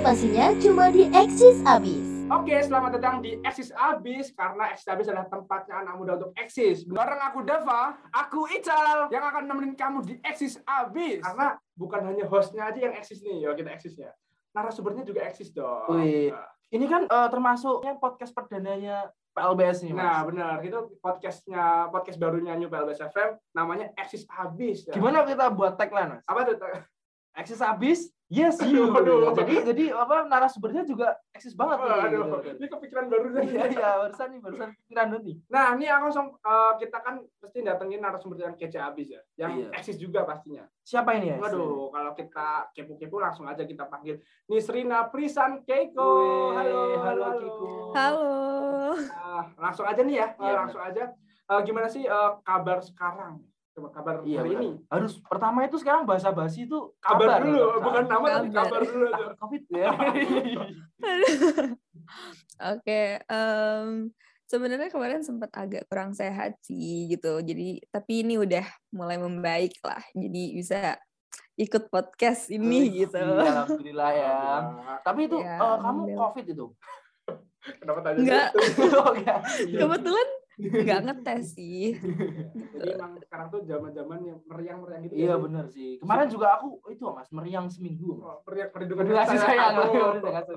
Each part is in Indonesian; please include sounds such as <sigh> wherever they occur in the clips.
Ya pastinya cuma di Eksis Abis. Oke, selamat datang di Eksis Abis karena Eksis Abis adalah tempatnya anak muda untuk eksis. Bareng aku Dava, aku Ical yang akan nemenin kamu di Eksis Abis. Karena bukan hanya hostnya aja yang eksis nih, ya kita eksis ya. Narasumbernya juga eksis dong. Wih. Ini kan eh, termasuk yang podcast perdananya PLBS nih, Mas. Nah, benar. Itu podcastnya, podcast barunya New PLBS FM, namanya Eksis Abis. ya. Gimana kita buat tagline, Mas? Apa tuh? Eksis habis, yes <laughs> you. Waduh. Jadi jadi apa narasumbernya juga eksis banget nih. Aduh, Gitu. ini kepikiran baru nih. Iya iya barusan nih barusan pikiran lu nih. Nah, ini aku langsung eh, kita kan pasti datengin narasumber yang kece abis ya, yang Iya. eksis juga pastinya. Siapa ini ya? Waduh, kalau kita kepo-kepo langsung aja kita panggil Nisrina Prisan Keiko. Wih, halo, halo, Kiko. Halo. Ah, langsung aja nih ya, Iya, eh, langsung aja. Eh, gimana sih eh, kabar sekarang? Coba kabar Iya hari benar. ini. Harus pertama itu sekarang bahasa basi itu Kabar, dulu, Kabar. bukan nama tapi Kabar. kabar dulu. aja. Covid ya. <laughs> Oke, em, sebenarnya kemarin sempat agak kurang sehat sih gitu. Jadi tapi ini udah mulai membaik lah. Jadi bisa ikut podcast ini gitu. Iya, Alhamdulillah ya. Alhamdulillah. Tapi itu Ya, eh, kamu. Covid itu? Kenapa tanya Enggak. gitu? <laughs> Oh, enggak. Kebetulan nggak ngetes sih. Jadi emang sekarang tuh zaman-zaman yang meriang-meriang gitu. Iya ya. benar sih. Kemarin juga aku itu Mas meriang seminggu. Oh, Meriang perlindungan Udah kasih sayang.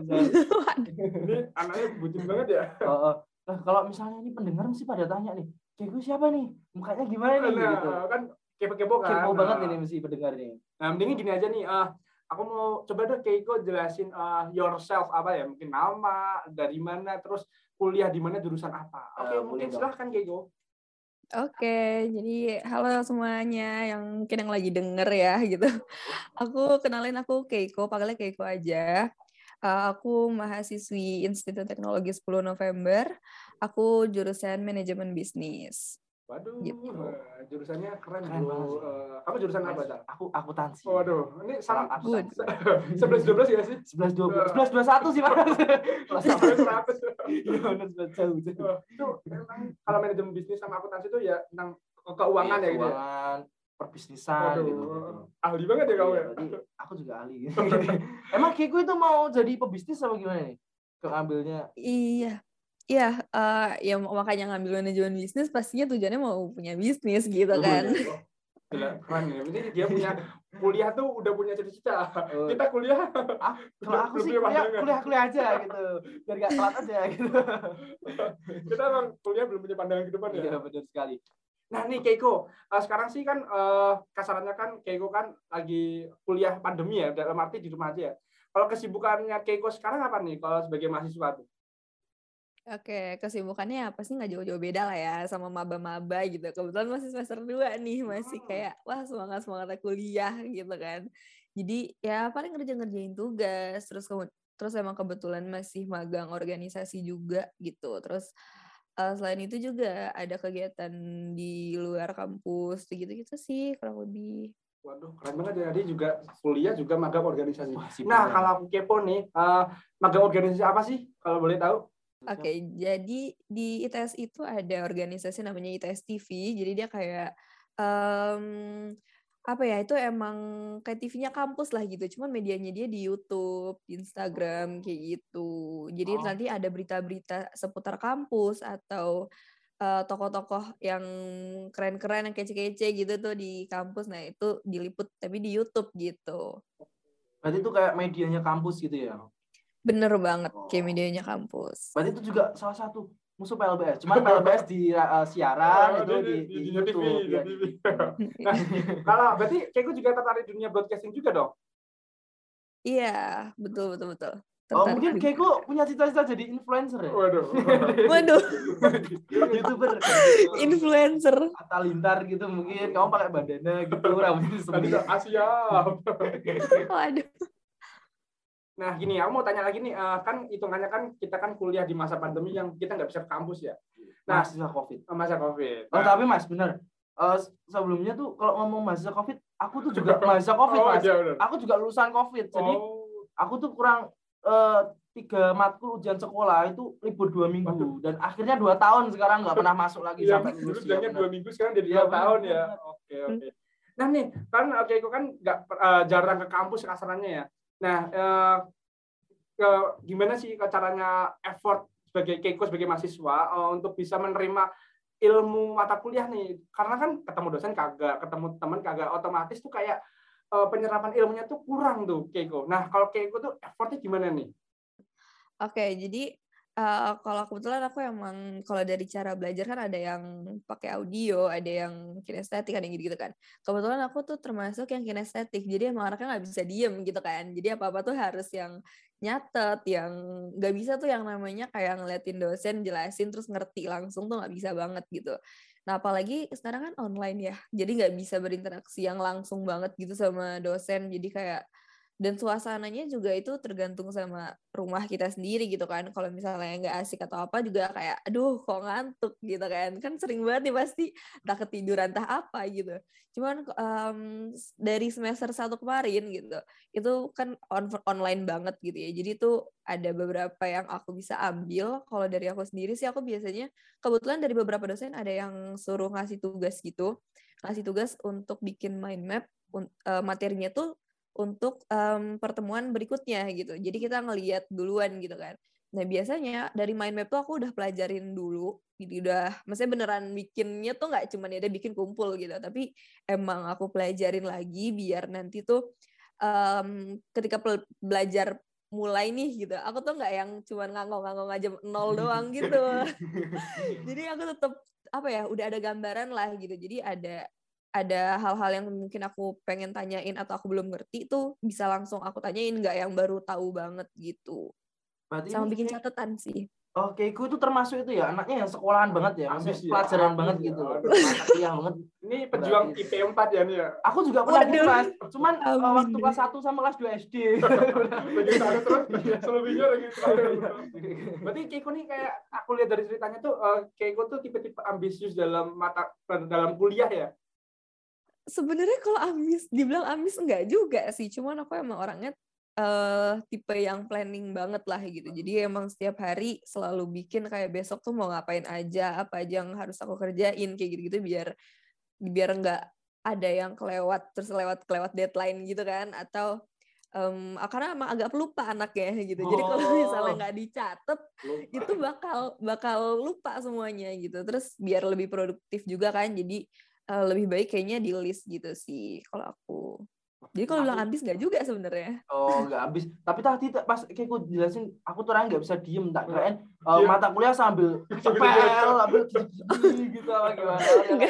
Ini anaknya bucin banget ya. Oh, oh. Nah, kalau misalnya ini pendengar mesti pada tanya nih, Keiko siapa nih? Mukanya gimana nih? Nah, gitu. kan kepo-kepo kan. Kepo banget Nah. ini mesti pendengar nih. Nah, mendingin gini aja nih. eh aku mau coba deh Keiko jelasin eh, yourself apa ya? Mungkin nama, dari mana, terus kuliah di mana, jurusan apa. Oke, Eh, mungkin boleh dong. silahkan Keiko. Oke, jadi halo semuanya yang mungkin yang lagi denger ya gitu. Aku kenalin aku Keiko, panggilnya Keiko aja. Uh, aku mahasiswi Institut Teknologi 10 November. Aku jurusan manajemen bisnis. Waduh, Gitu. eh, jurusannya keren, Keren bro. banget sih. Eh, kamu jurusan apa, Cal? Aku akuntansi. Waduh, ini sama Aku Good. 11 12 ya sih? 11 12 11 21 sih Mas. Kelas. 100. Iya benar jauh. Oh, itu memang kalau manajemen bisnis sama akuntansi itu ya tentang ke- keuangan Iya, ya gitu. ya? Keuangan, perbisnisan Waduh, gitu. ahli banget ya kamu Iya, ya. berarti aku juga ahli. <laughs> Emang Keiko itu mau jadi pebisnis apa gimana nih? Keambilnya Iya. Iya, eh, ya makanya ngambil manajemen bisnis pastinya tujuannya mau punya bisnis gitu kan. Oh, Gila, keren ya. Jadi dia punya <laughs> kuliah tuh udah punya cita-cita. Oh. Kita kuliah Ah, kalau <laughs> aku sih kuliah, kuliah kuliah aja gitu biar gak telat aja <laughs> gitu kita emang kuliah belum punya pandangan ke depan ya. iya benar sekali Nah nih Keiko, eh, sekarang sih kan eh, kasarannya kan Keiko kan lagi kuliah pandemi ya, dalam arti di rumah aja ya. Kalau kesibukannya Keiko sekarang apa nih kalau sebagai mahasiswa tuh? Oke, kesibukannya apa sih nggak jauh-jauh beda lah ya sama maba-maba gitu. Kebetulan masih semester 2 nih, masih kayak wah semangat-semangatnya kuliah gitu kan. Jadi ya paling ngerja-ngerjain tugas, terus terus emang kebetulan masih magang organisasi juga gitu. Terus eh, selain itu juga ada kegiatan di luar kampus gitu-gitu sih kurang lebih. Waduh, keren banget ya. Dia juga kuliah juga magang organisasi. Wah, Nah, kalau aku kepo nih, eh, magang organisasi apa sih? Kalau boleh tahu? Oke, jadi di ITS itu ada organisasi namanya ITS TV. Jadi dia kayak em, apa ya? Itu emang kayak TV-nya kampus lah gitu. Cuman medianya dia di YouTube, di Instagram kayak gitu. Jadi Oh. nanti ada berita-berita seputar kampus atau eh, tokoh-tokoh yang keren-keren yang kece-kece gitu tuh di kampus. Nah, itu diliput tapi di YouTube gitu. berarti itu kayak medianya kampus gitu ya Bener banget kayak Oh. medianya kampus. berarti itu juga salah satu musuh PLBS cuman PLBS di uh, siaran Oh, itu di- di, di- di, di YouTube TV, ya, di di- TV. <laughs> Nah, kalau berarti Keiko juga tertarik dunia broadcasting juga dong? Iya, betul betul betul. oh Tertarik mungkin juga. Keiko punya cita-cita jadi influencer ya Waduh. <laughs> Waduh, youtuber influencer. Atta Lintar gitu mungkin kamu pakai bandana gitu rambutnya sembunyi Asia. <laughs> Waduh. Nah, gini, aku mau tanya lagi nih, eh, kan hitungannya kan kita kan kuliah di masa pandemi yang kita nggak bisa ke kampus ya, Nah. mahasiswa covid eh, masa COVID. Oh Nah, tapi mas bener Eh, sebelumnya tuh kalau ngomong mahasiswa covid aku tuh juga <laughs> mahasiswa covid oh, mas iya, aku juga lulusan covid jadi Oh, aku tuh kurang eh, tiga matkul ujian sekolah itu libur dua minggu Waduh. dan akhirnya dua tahun sekarang nggak pernah masuk lagi iya, sampai dulu lulus bilangnya ya, dua bener. minggu, sekarang jadi Iya, dua benar, tahun ya. Oke, oke. Nah nih, kan oke, itu kan nggak eh, jarang ke kampus kasarannya ya. Nah, eh, ke gimana sih caranya effort sebagai Keiko sebagai mahasiswa eh, untuk bisa menerima ilmu mata kuliah nih? Karena kan ketemu dosen kagak ketemu teman kagak otomatis tuh kayak eh, penyerapan ilmunya tuh kurang tuh Keiko nah kalau Keiko tuh effortnya gimana nih? Oke, jadi uh, kalau kebetulan aku emang kalau dari cara belajar kan ada yang pakai audio, ada yang kinestetik, ada yang gitu-gitu kan. Kebetulan aku tuh termasuk yang kinestetik, jadi emang anaknya nggak bisa diem gitu kan. Jadi apa-apa tuh harus yang nyatet, yang nggak bisa tuh yang namanya kayak ngeliatin dosen jelasin terus ngerti langsung tuh nggak bisa banget gitu. Nah apalagi sekarang kan online ya, jadi nggak bisa berinteraksi yang langsung banget gitu sama dosen. Jadi kayak dan suasananya juga itu tergantung sama rumah kita sendiri gitu kan. Kalau misalnya nggak asik atau apa juga kayak aduh kok ngantuk gitu kan. Kan sering banget nih pasti entah ketiduran entah apa gitu. Cuman um, dari semester satu kemarin gitu itu kan on online banget gitu ya. Jadi tuh ada beberapa yang aku bisa ambil. Kalau dari aku sendiri sih aku biasanya kebetulan dari beberapa dosen ada yang suruh ngasih tugas gitu. Ngasih tugas untuk bikin mind map uh, materinya tuh untuk um, pertemuan berikutnya gitu. Jadi kita ngeliat duluan gitu kan. Nah biasanya dari mind map tuh aku udah pelajarin dulu, jadi udah, maksudnya beneran bikinnya tuh nggak cuma ya ada bikin kumpul gitu, tapi emang aku pelajarin lagi biar nanti tuh um, ketika belajar mulai nih gitu, aku tuh nggak yang cuma ngangong-ngangong aja nol doang gitu. <laughs> jadi aku tetap apa ya, udah ada gambaran lah gitu. Jadi ada ada hal-hal yang mungkin aku pengen tanyain atau aku belum ngerti tuh bisa langsung aku tanyain nggak yang baru tahu banget gitu. Berarti sama bikin catatan sih. Oke, oh, itu termasuk itu ya anaknya yang sekolahan banget ya, maksudnya ya. pelajaran ya. banget gitu. Iya banget. Ini pejuang IP 4 ya nih ya. Aku juga pernah di kelas, cuman uh, waktu kelas 1 sama kelas 2 SD. Begitu terus selebihnya lagi <laughs> Berarti Keiko nih kayak aku lihat dari ceritanya tuh uh, Keiko tuh tipe-tipe ambisius dalam mata dalam kuliah ya sebenarnya kalau amis dibilang amis enggak juga sih cuman aku emang orangnya uh, tipe yang planning banget lah gitu jadi emang setiap hari selalu bikin kayak besok tuh mau ngapain aja apa aja yang harus aku kerjain kayak gitu-gitu biar biar enggak ada yang kelewat terus lewat kelewat deadline gitu kan atau um, karena emang agak pelupa anaknya gitu. Jadi kalau misalnya oh. nggak dicatat lupa. itu bakal bakal lupa semuanya gitu. Terus biar lebih produktif juga kan. Jadi uh, lebih baik kayaknya di list gitu sih kalau aku. Jadi kalau bilang ambis nggak juga sebenarnya. Oh nggak ambis. Tapi tadi pas kayak aku jelasin, aku tuh orang nggak bisa diem tak keren uh, mata kuliah sambil <laughs> cepel, sambil gitu apa <laughs> gimana.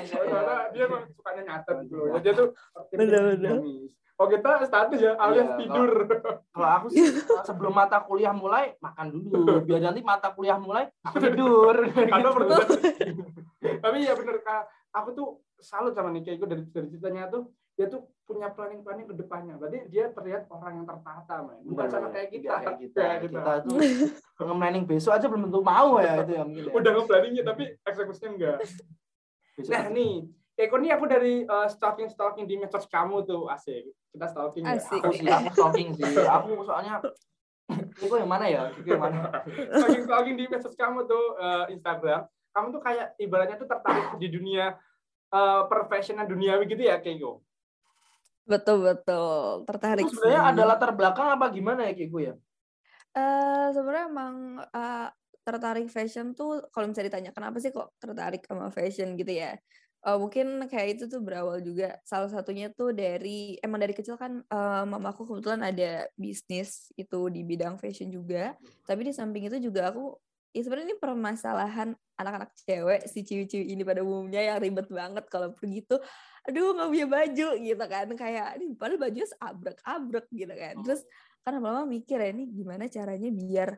Karena dia emang sukanya nyatet gitu loh. Dia tuh bener-bener. Oh kita status ya alias iya, tidur. Kalau aku sih <laughs> sebelum mata kuliah mulai makan dulu. Biar nanti mata kuliah mulai aku tidur. Karena Tapi ya bener kak, aku tuh salut sama Nika itu dari, dari ceritanya tuh dia tuh punya planning-planning ke depannya. Berarti dia terlihat orang yang tertata, man. Bukan sama kayak kita. Kayak kita, kayak kita. kita tuh nge-planning besok aja belum tentu mau ya itu ya mungkin. Ya. Udah nge-planningnya tapi eksekusinya enggak. Besok nah, nih, Eko nih aku dari uh, stalking stalking di medsos kamu tuh asik. Kita stalking asik. ya. Aku sih aku stalking sih. Aku soalnya Eko yang mana ya? Eko yang mana? stalking stalking di medsos kamu tuh uh, Instagram kamu tuh kayak ibaratnya tuh tertarik di dunia uh, profesional duniawi gitu ya Keiko? Betul betul tertarik. Itu sebenarnya ada latar belakang apa gimana ya Keiko ya? Uh, sebenarnya emang uh, tertarik fashion tuh kalau misalnya ditanya kenapa sih kok tertarik sama fashion gitu ya? Uh, mungkin kayak itu tuh berawal juga salah satunya tuh dari emang dari kecil kan uh, mamaku kebetulan ada bisnis itu di bidang fashion juga tapi di samping itu juga aku ya sebenarnya ini permasalahan anak-anak cewek si ciwi-ciwi ini pada umumnya yang ribet banget kalau pergi tuh aduh nggak punya baju gitu kan. Kayak ini padahal bajunya abrek-abrek gitu kan. Terus kan lama-lama mikir ya ini gimana caranya biar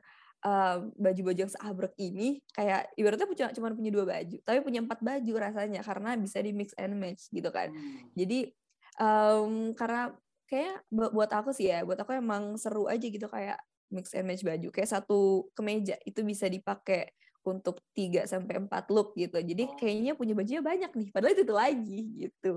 baju-baju yang seabrek ini kayak ibaratnya cuma cuma punya dua baju tapi punya empat baju rasanya karena bisa di mix and match gitu kan. Hmm. jadi um, karena kayak buat aku sih ya buat aku emang seru aja gitu kayak mix and match baju kayak satu kemeja itu bisa dipakai untuk 3 sampai 4 look gitu. Jadi oh. kayaknya punya bajunya banyak nih. Padahal itu, itu lagi gitu.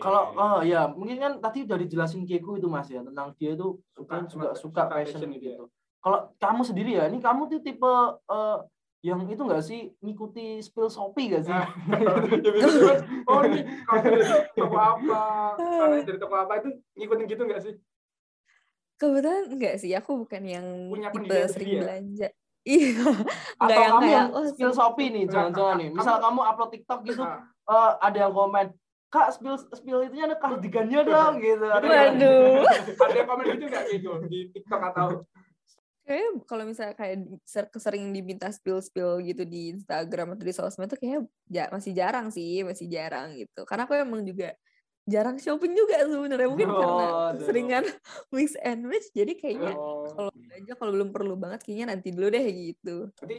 Kalau oh ya, mungkin kan tadi udah dijelasin Keku itu Mas ya tentang dia itu suka juga suka, suka fashion, fashion gitu. Ya. Kalau kamu sendiri ya, ini kamu tuh tipe uh, yang itu enggak sih ngikuti spill Shopee gak sih? Nah, <laughs> <laughs> ya, oh ini kalau dari toko apa, <laughs> karena dari toko apa itu ngikutin gitu enggak sih? Kebetulan enggak sih, aku bukan yang Punya tipe sering ya? belanja. <laughs> Iya, Atau yang kamu kayak oh spill Shopee nih, jangan-jangan nih. Misal kamu upload TikTok gitu, Nah, eh, ada yang komen, Kak, spill spill itunya ada kardigannya <laughs> dong gitu. Waduh. <laughs> ada yang komen gitu nggak kayak gitu di TikTok atau Kayaknya kalau misalnya kayak sering diminta spill-spill gitu di Instagram atau di sosmed tuh kayak ja- masih jarang sih, masih jarang gitu. Karena aku emang juga jarang shopping juga sebenarnya mungkin karena Oh, aduh. seringan <laughs> mix and match jadi kayaknya oh, kalau belanja kalau belum perlu banget kayaknya nanti dulu deh gitu. berarti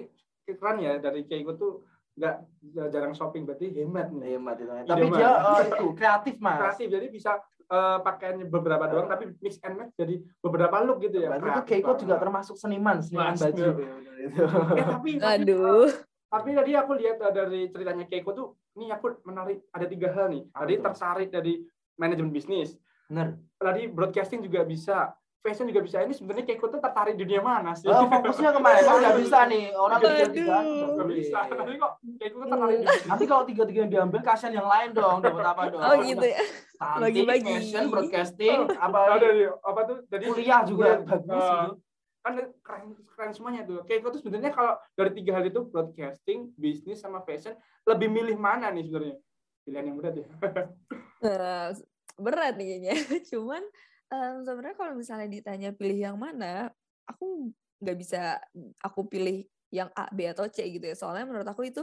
keren ya dari Keiko tuh nggak jarang shopping berarti hemat nih Hemat itu. Tapi dia eh, itu kreatif, Mas. kreatif jadi bisa eh, pakaiannya beberapa doang tapi mix and match jadi beberapa look gitu ya Berarti itu Keiko juga termasuk seniman, seniman Mas, baju. iya. bener itu. eh tapi tapi, Aduh. tapi tadi aku lihat eh, dari ceritanya Keiko tuh ini aku menarik ada tiga hal nih Apa tadi tuh? tertarik dari manajemen bisnis Bener. tadi broadcasting juga bisa fashion juga bisa ini sebenarnya Keiko tuh tertarik di dunia mana sih Oh, fokusnya ke mana? Kan nggak bisa nih, orang Aduh. tiga-tiga. Nggak bisa tapi kok Keiko tuh tertarik di Nanti kalau tiga-tiga yang diambil, kasihan yang lain dong. Dapat apa dong? Oh gitu ya. Stunting, Bagi-bagi. fashion, broadcasting, apa ada di apa tuh jadi kuliah juga bagus eh, gitu. Kan keren keren semuanya tuh Keiko tuh sebenarnya kalau dari tiga hal itu broadcasting bisnis sama fashion lebih milih mana nih sebenarnya pilihan yang berat ya <laughs> berat nih kayaknya. <laughs> Cuman em, sebenarnya kalau misalnya ditanya pilih yang mana, aku nggak bisa aku pilih yang A, B atau C gitu ya. Soalnya menurut aku itu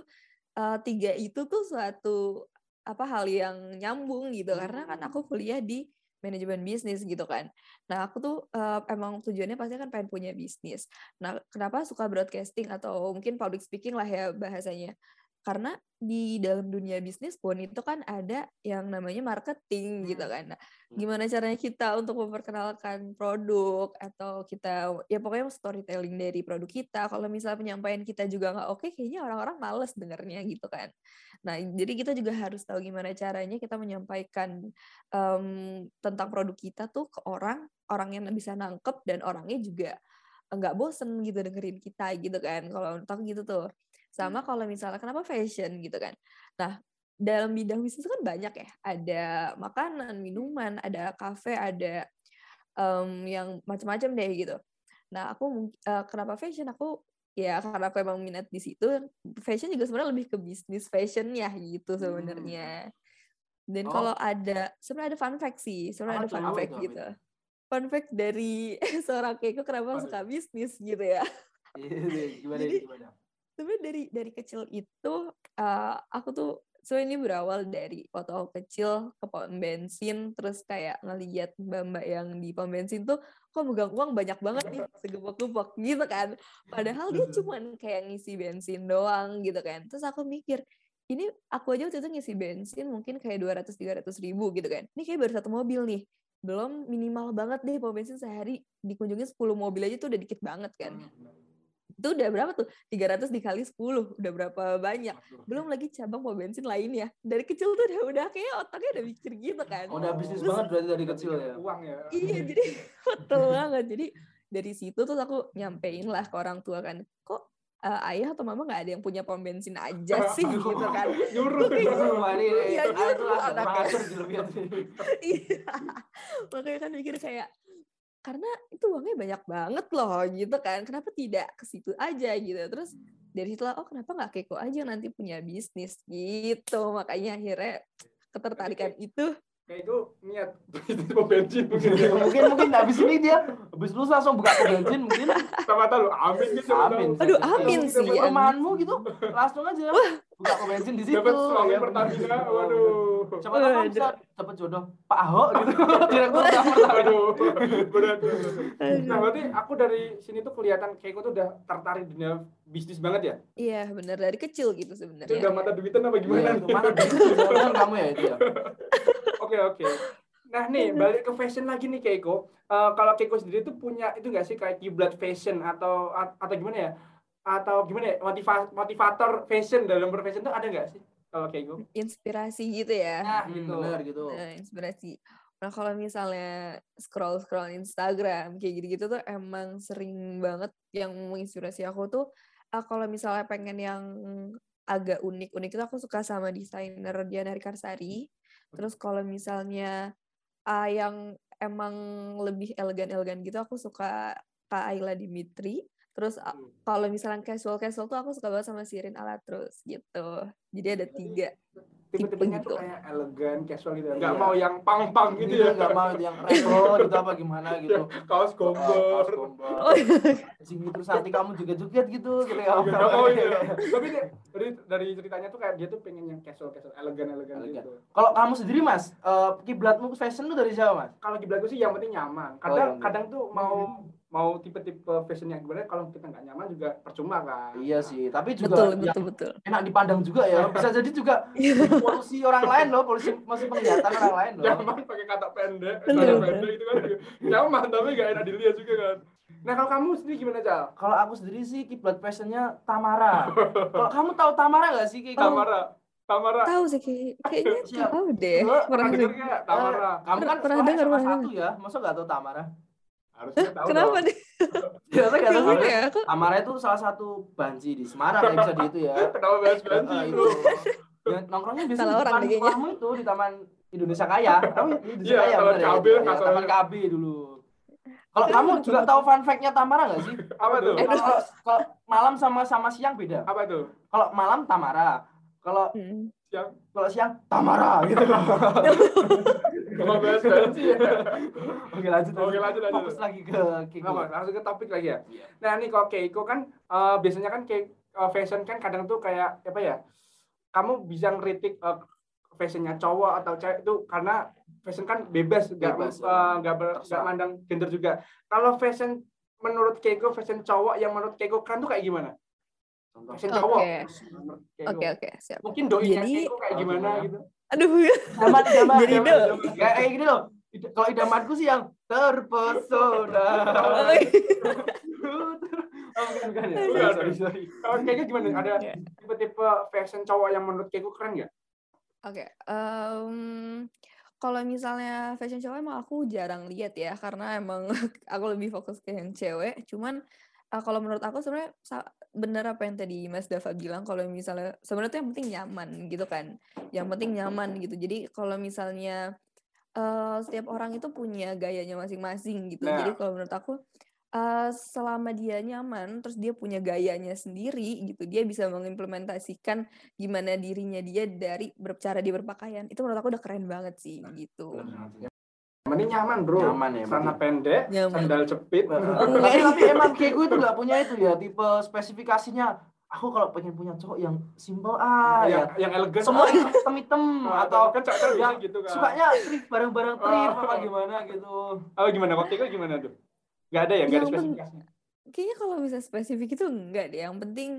eh, tiga itu tuh suatu apa hal yang nyambung gitu. Karena kan aku kuliah di manajemen bisnis gitu kan. Nah aku tuh eh, emang tujuannya pasti kan pengen punya bisnis. Nah kenapa suka broadcasting atau mungkin public speaking lah ya bahasanya karena di dalam dunia bisnis pun itu kan ada yang namanya marketing gitu kan. Nah, gimana caranya kita untuk memperkenalkan produk atau kita ya pokoknya storytelling dari produk kita. Kalau misalnya penyampaian kita juga nggak oke, kayaknya orang-orang males dengernya gitu kan. Nah, jadi kita juga harus tahu gimana caranya kita menyampaikan em, tentang produk kita tuh ke orang, orang yang bisa nangkep dan orangnya juga nggak bosen gitu dengerin kita gitu kan. Kalau menurut aku gitu tuh. Sama kalau misalnya kenapa fashion gitu kan. Nah, dalam bidang bisnis kan banyak ya. Ada makanan, minuman, ada kafe, ada em, yang macam-macam deh gitu. Nah, aku eh, kenapa fashion? Aku ya karena aku emang minat di situ. Fashion juga sebenarnya lebih ke bisnis fashionnya gitu sebenarnya. Dan Oh. kalau ada sebenarnya ada fun fact sih. Sebenarnya ada fun fact itu? Fun fact dari <laughs> seorang Keiko kenapa Apa suka bisnis gitu ya. <laughs> Iya, Gimana Jadi- gimana? sebenarnya dari dari kecil itu eh, aku tuh so ini berawal dari waktu aku kecil ke pom bensin terus kayak ngeliat mbak-mbak yang di pom bensin tuh kok megang uang banyak banget nih <laughs> segepok-gepok gitu kan. Padahal dia cuman kayak ngisi bensin doang gitu kan. Terus aku mikir ini aku aja waktu itu ngisi bensin mungkin kayak 200 300 ribu gitu kan. Ini kayak baru satu mobil nih belum minimal banget deh pom bensin sehari dikunjungi 10 mobil aja tuh udah dikit banget kan. Itu udah berapa tuh? 300 dikali 10 udah berapa banyak. Belum lagi cabang pom bensin lainnya dari kecil tuh udah udah kayak otaknya udah mikir gitu kan. Oh, udah bisnis Terus- banget berarti dari kecil ya. uang ya. Iya jadi <laughs> betul banget. Jadi dari situ tuh aku nyampein lah ke orang tua kan. Kok eh, ayah atau mama nggak ada yang punya pom bensin aja <laughs> sih gitu kan. <laughs> Nyuruh Kayak. Wah, ini Iya, nyuruh. Agak anaknya. gitu, nih. <laughs> iya. Makanya kan mikir kayak karena itu uangnya banyak banget loh gitu kan. Kenapa tidak ke situ aja gitu. Terus dari situ oh kenapa nggak keko aja nanti punya bisnis gitu. Makanya akhirnya ketertarikan itu kayak itu niat <laughs> pom bensin mungkin Mungkin mungkin mungkin habis ini dia habis lulus langsung buka pom bensin mungkin sama tahu amin gitu amin. Aduh, Dapat amin sih. Perumahanmu gitu langsung aja buka pom bensin di situ. dapat suami ya. Pertamina waduh Siapa tahu bisa dapat jodoh Pak Ahok gitu. <laughs> Direktur utama Pertamina. waduh berat Aduh. nah berarti aku dari sini tuh kelihatan Keiko tuh udah tertarik dunia bisnis banget ya iya benar dari kecil gitu itu sebenarnya udah mata duitan apa gimana Gimana? Mana jangan kamu ya itu ya. <laughs> Oke oke. Nah nih balik ke fashion lagi nih Keiko. Eh, kalau Keiko sendiri tuh punya itu nggak sih kayak kiblat fashion atau atau gimana ya? Atau gimana ya motiva- motivator fashion dalam berfashion tuh ada nggak sih kalau Keiko? inspirasi gitu ya Nah Hmm, gitu. benar gitu. Nah, inspirasi. Nah, kalau misalnya scroll-scroll Instagram kayak gitu-gitu tuh emang sering banget yang menginspirasi aku tuh ah, kalau misalnya pengen yang agak unik-unik itu aku suka sama desainer Diana Rikarsari. Terus kalau misalnya ah, yang emang lebih elegan-elegan gitu aku suka Kak Ayla Dimitri. Terus Hmm. kalau misalnya casual casual tuh aku suka banget sama Sirin Alatrus gitu. Jadi ada tiga tipe-tipenya gitu. tuh kayak elegan, casual gitu. ya. Nggak Iya. mau yang pang-pang gitu Gitu ya. nggak mau yang <laughs> retro gitu apa gimana gitu. Kaos Oh, kaos gombor. gombor. oh iya. Terus nanti kamu juga joget gitu gitu ya. Mau gitu. <laughs> Tapi dia, dari dari ceritanya tuh kayak dia tuh pengen yang casual, casual, elegan, elegan Elegan. gitu. Kalau kamu sendiri Mas, eh, kiblatmu fashion tuh dari siapa Mas? Kalau kiblat gue sih yang penting nyaman. Oh, Kadang kadang tuh mau mau tipe-tipe fashion yang gimana kalau kita nggak nyaman juga percuma kan. Iya sih, tapi juga betul yang betul betul enak dipandang juga ya. Bisa jadi juga <laughs> polusi orang lain loh, polusi masih penglihatan orang lain loh. Nyaman pakai kata pendek, kata pendek itu kan juga nyaman tapi nggak enak dilihat juga kan. Nah kalau kamu sendiri gimana Cal? Kalau aku sendiri sih kiblat fashionnya Tamara. Kalau kamu tahu Tamara nggak sih kayak Tamara, Tamara. tahu sih kayak- kayaknya tahu deh pernah nggak Tamara? Kamu kan Pernah sekolah dengar, satu ya, masa nggak tahu Tamara? Harusnya tahu kenapa dong. deh Biasa <laughs> nggak tahu. Ya aku Tamara itu salah satu banci di Semarang ya bisa di itu ya. Kenapa bahas banci Eh, bro? Ya, nongkrongnya biasanya Salah di kayaknya. sekolahmu itu di Taman Indonesia Kaya. Kamu Indonesia Iya, Kaya Taman bener ya? KB, Iya, kasarnya. Taman KB dulu. Kalau kamu juga tahu fun fact-nya Tamara nggak sih? Apa tuh? Eh, kalau, kalau malam sama sama siang beda. Apa tuh? Kalau malam Tamara, kalau Hmm. Siang. kalau siang Tamara gitu. <laughs> Bahas banci ya? Oke lanjut. Oke, lanjut, lanjut. Fokus lagi ke Kiko. Nggak apa, langsung ke topik lagi ya. Iya. Nah ini kalau Keiko kan eh, biasanya kan kayak eh, fashion kan kadang tuh kayak apa ya? Kamu bisa ngeritik eh, fashionnya cowok atau cewek itu karena fashion kan bebas, nggak Bebas, ya. nggak ber- nggak mandang gender juga. Kalau fashion menurut Keiko fashion cowok yang menurut Keiko keren tuh kayak gimana? Fashion Oke. cowok. Keiko. oke oke siap Mungkin doinya Jadi- Keiko kayak gimana gimana? gitu. Aduh Idaman, idaman, Jadi idaman. Kayak kayak gini loh. Kalau idamanku sih yang terpesona. Oh, bukan, bukan ya. Bukan. Sorry, sorry. Kalau Keiko gimana? Ada Iya. tipe-tipe fashion cowok yang menurut Keiko keren nggak? Oke, em, kalau misalnya fashion cowok emang aku jarang lihat ya, karena emang <laughs> aku lebih fokus ke yang cewek. Cuman eh, kalau menurut aku sebenarnya bener apa yang tadi Mas Dava bilang, kalau misalnya sebenarnya tuh yang penting nyaman gitu kan, yang penting nyaman gitu. Jadi kalau misalnya eh, setiap orang itu punya gayanya masing-masing gitu. Jadi Nah. kalau menurut aku eh, selama dia nyaman, terus dia punya gayanya sendiri gitu, dia bisa mengimplementasikan gimana dirinya dia dari bercara dia berpakaian itu menurut aku udah keren banget sih gitu Yang penting nyaman bro. Nyaman ya, Celana pendek, Nyaman. sandal jepit. tapi, tapi emang kayak gue itu nggak punya itu ya tipe spesifikasinya aku kalau pengen punya cowok yang simple ah yang, ya yang elegan. semua ah. hitam hitam atau atau kan cowok yang gitu kan. sukanya trip bareng-bareng trip Oh. apa gimana gitu Oh gimana? Waktu itu gimana tuh? Gak ada ya, gak ada spesifikasinya. kayaknya kalau bisa spesifik itu enggak deh yang penting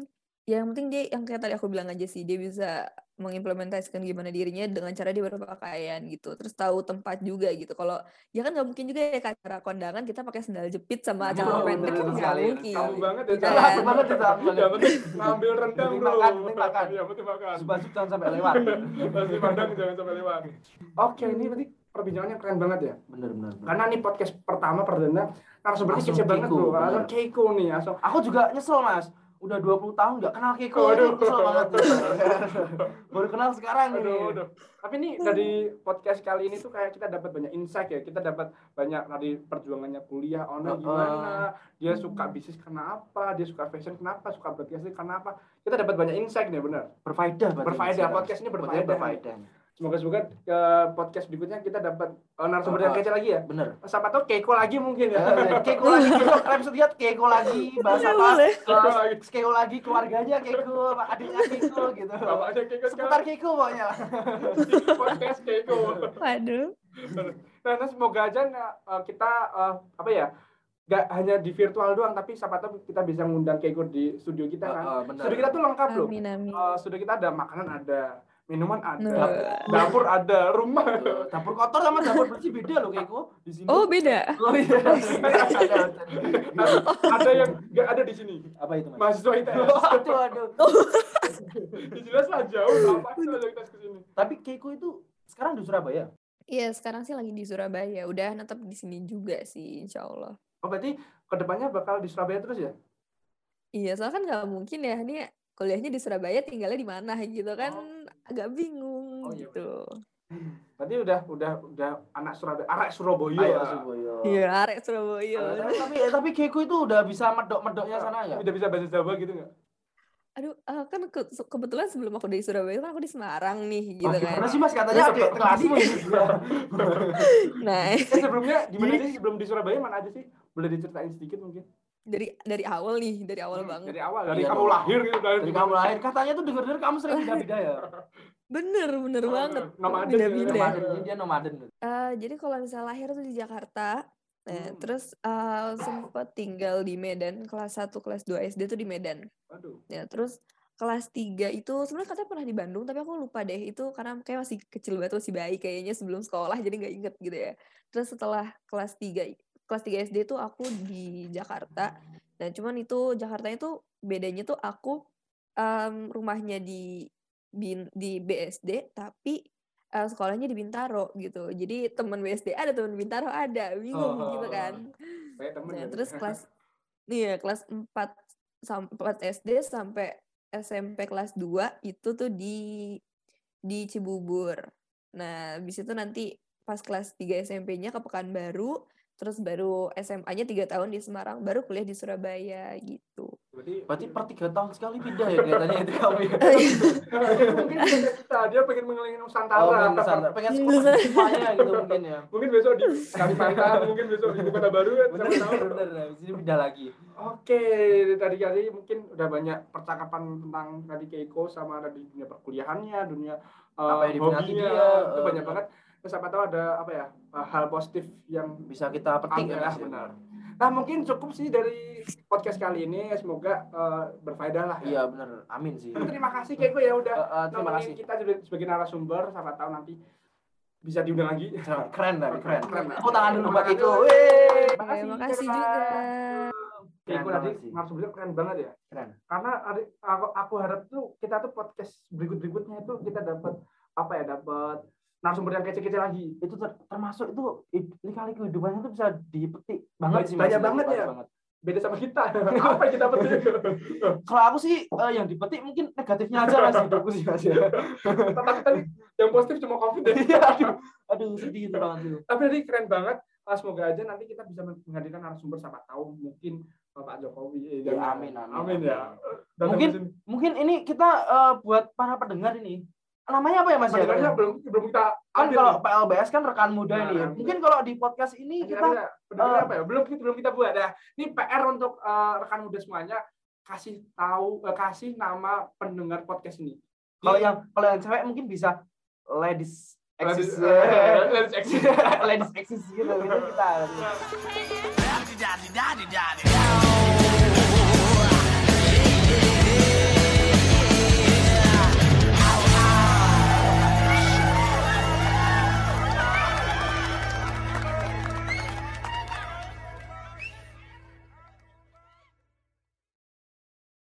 ya yang penting dia yang kayak tadi aku bilang aja sih dia bisa mengimplementasikan gimana dirinya dengan cara dia berpakaian gitu terus tahu tempat juga gitu kalau ya kan nggak mungkin juga ya acara kondangan kita pakai sandal jepit sama Oh, celana pendek bener kan nggak sekali. mungkin Kamu banget ya. Iya. Aku banget penting ngambil rendang bro. makan, makan. Iya, penting makan. Subasuk jangan sampai lewat Masih pandang jangan sampai lewat. Oke, ini berarti perbincangannya keren banget ya. bener bener, bener. Karena ini podcast pertama perdana narasumbernya kece banget bro. bener. Langsung Keiko nih, langsung aku juga nyesel mas udah 20 tahun nggak kenal Kiko Waduh. nyesel banget <laughs> baru kenal sekarang ini Aduh, aduh. Tapi nih dari podcast kali ini tuh kayak kita dapat banyak insight ya. Kita dapat banyak dari perjuangannya kuliah online Heeh. gimana. Dia suka bisnis karena apa, dia suka fashion kenapa, suka broadcasting karena apa. Kita dapat banyak insight nih benar. berfaedah Berfaedah, podcast ini Podcastnya berfaedah. Semoga semoga ke podcast berikutnya kita dapat uh, narasumber yang kece lagi ya. bener Siapa tahu Keiko lagi mungkin ya. Eh, <laughs> Keiko lagi Keiko episode lihat Keiko lagi bahasa apa. Keiko lagi. Keluarganya Keiko adiknya Keiko gitu Bapaknya Keiko seputar Keiko pokoknya podcast Keiko. waduh Nah, nah, semoga aja nah, uh, kita uh, apa ya nggak hanya di virtual doang tapi siapa tahu kita bisa ngundang Keiko di studio kita kan. Heeh, bener. Studio kita tuh lengkap loh. amin amin Uh, studio kita ada makanan ada, minuman ada, Nah. dapur ada, rumah. Dapur kotor sama dapur bersih beda loh Keiko di sini oh beda Oh, iya. Ada, <laughs> ada. yang nggak ada di sini. apa itu mas Mahasiswa ITS. aduh aduh <laughs> Jelas lah jauh apa kita ke sini. tapi Keiko itu sekarang di Surabaya Iya sekarang sih lagi di Surabaya udah netap di sini juga sih Insya Allah Oh, berarti ke depannya bakal di Surabaya terus ya? Iya, soalnya kan nggak mungkin ya, ini kuliahnya di Surabaya, tinggalnya di mana gitu kan, agak bingung Oh, iya, gitu. Berarti udah udah udah anak Surabaya, anak Surabaya. Lah. Surabaya. Iya, arek Surabaya. Eh, tapi eh, tapi Keiko itu udah bisa medok-medoknya sana ya? Udah bisa bahasa Jawa gitu nggak? Aduh, eh, kan ke- kebetulan sebelum aku dari Surabaya kan aku di Semarang nih, gitu Oh, kan. gimana sih Mas katanya adik apa- kelasmu <laughs> ini? Nah, Eh sebelumnya gimana sih sebelum di Surabaya mana aja sih? Boleh diceritain sedikit mungkin? Dari dari awal nih, dari awal Hmm, banget. Dari awal, dari Iya kamu dong. lahir gitu dari, Dari kamu lahir katanya tuh denger-denger kamu sering <laughs> pindah-pindah ya. Bener, bener Oh, banget. nomaden Pindah-pindah. ya, Nomaden, dia nomaden. Eh, jadi kalau misalnya lahir tuh di Jakarta, nah, Hmm. terus eh, sempet tinggal di Medan, kelas 1, kelas 2 SD tuh di Medan. Aduh. Ya, terus kelas 3 itu sebenarnya katanya pernah di Bandung, tapi aku lupa deh itu karena kayak masih kecil banget masih bayi kayaknya sebelum sekolah jadi nggak inget gitu ya. Terus setelah kelas 3 kelas 3 SD itu aku di Jakarta. Nah, cuman itu Jakarta itu bedanya tuh aku em, rumahnya di Bin- di BSD tapi eh, sekolahnya di Bintaro gitu. Jadi teman BSD ada, teman Bintaro ada, bingung gitu Oh. kan. Kayak temen Nah, ya. terus kelas iya kelas 4 sampai SD sampai SMP kelas 2 itu tuh di di Cibubur. Nah, habis itu nanti pas kelas 3 SMP-nya ke Pekanbaru, terus baru SMA-nya tiga tahun di Semarang, baru kuliah di Surabaya gitu. Berarti Berarti per tiga tahun sekali pindah ya kelihatannya itu kamu ya. <laughs> mungkin cita kita dia pengen mengelilingi Nusantara. Oh, pengen Nusantara. pengen sekolah gitu mungkin ya. mungkin besok di Kalimantan, mungkin besok di Kota Baru kan. Bener, siapa tahu. bener, bener. Jadi pindah lagi. Oke, tadi tadi mungkin udah banyak percakapan tentang tadi Keiko sama tadi dunia perkuliahannya, dunia eh, Apa yang diminati hobinya, dia, itu eh, banyak banget. Terus siapa tahu ada apa ya hal positif yang Bisa kita petik ya, ya. benar. Nah mungkin cukup sih dari podcast kali ini. Semoga eh, berfaedah lah. Iya bener, amin sih. Terima kasih Keiko ya udah Eh, eh, terima kasih. kita juga sebagai narasumber. Siapa tahu nanti bisa diundang lagi. Keren tadi, keren. Keren. Tepuk tangan dulu buat itu. dulu. Wih. Terima kasih juga. Keiko tadi banget sih. narasumbernya keren banget ya. Keren. Karena aku, aku harap tuh kita tuh podcast berikut berikutnya itu kita dapat apa ya dapat narasumber yang kece-kece lagi. Itu ter- termasuk itu i- lika kehidupannya tuh bisa dipetik banget sih. Banyak banget ya. banget. Beda sama kita. <laughs> apa yang kita petik? <laughs> Kalau aku sih eh, yang dipetik mungkin negatifnya aja mas hidupku sih mas ya. <laughs> Tapi tadi yang positif cuma covid ya. Iya, aduh, aduh sedih itu banget tuh. Tapi tadi keren banget. Ah, semoga aja nanti kita bisa menghadirkan narasumber siapa tahu mungkin uh, Pak Jokowi. Ya, amin, amin, Amin ya. Datang Mungkin- ke sini. Mungkin ini kita eh, buat para pendengar ini namanya apa ya mas? ya? Pendengarnya belum belum kita Kan ambil kalau nih. PLBS kan rekan muda Nah, ini. ya. Mungkin kalau di podcast ini kita pendengarnya eh, apa ya? Belum belum kita buat ya. Ini PR untuk uh, rekan muda semuanya kasih tahu uh, kasih nama pendengar podcast ini. kalau yang kalau yang cewek mungkin bisa ladies Ladies- exist <laughs> ladies exist. ladies exist gitu gitu kita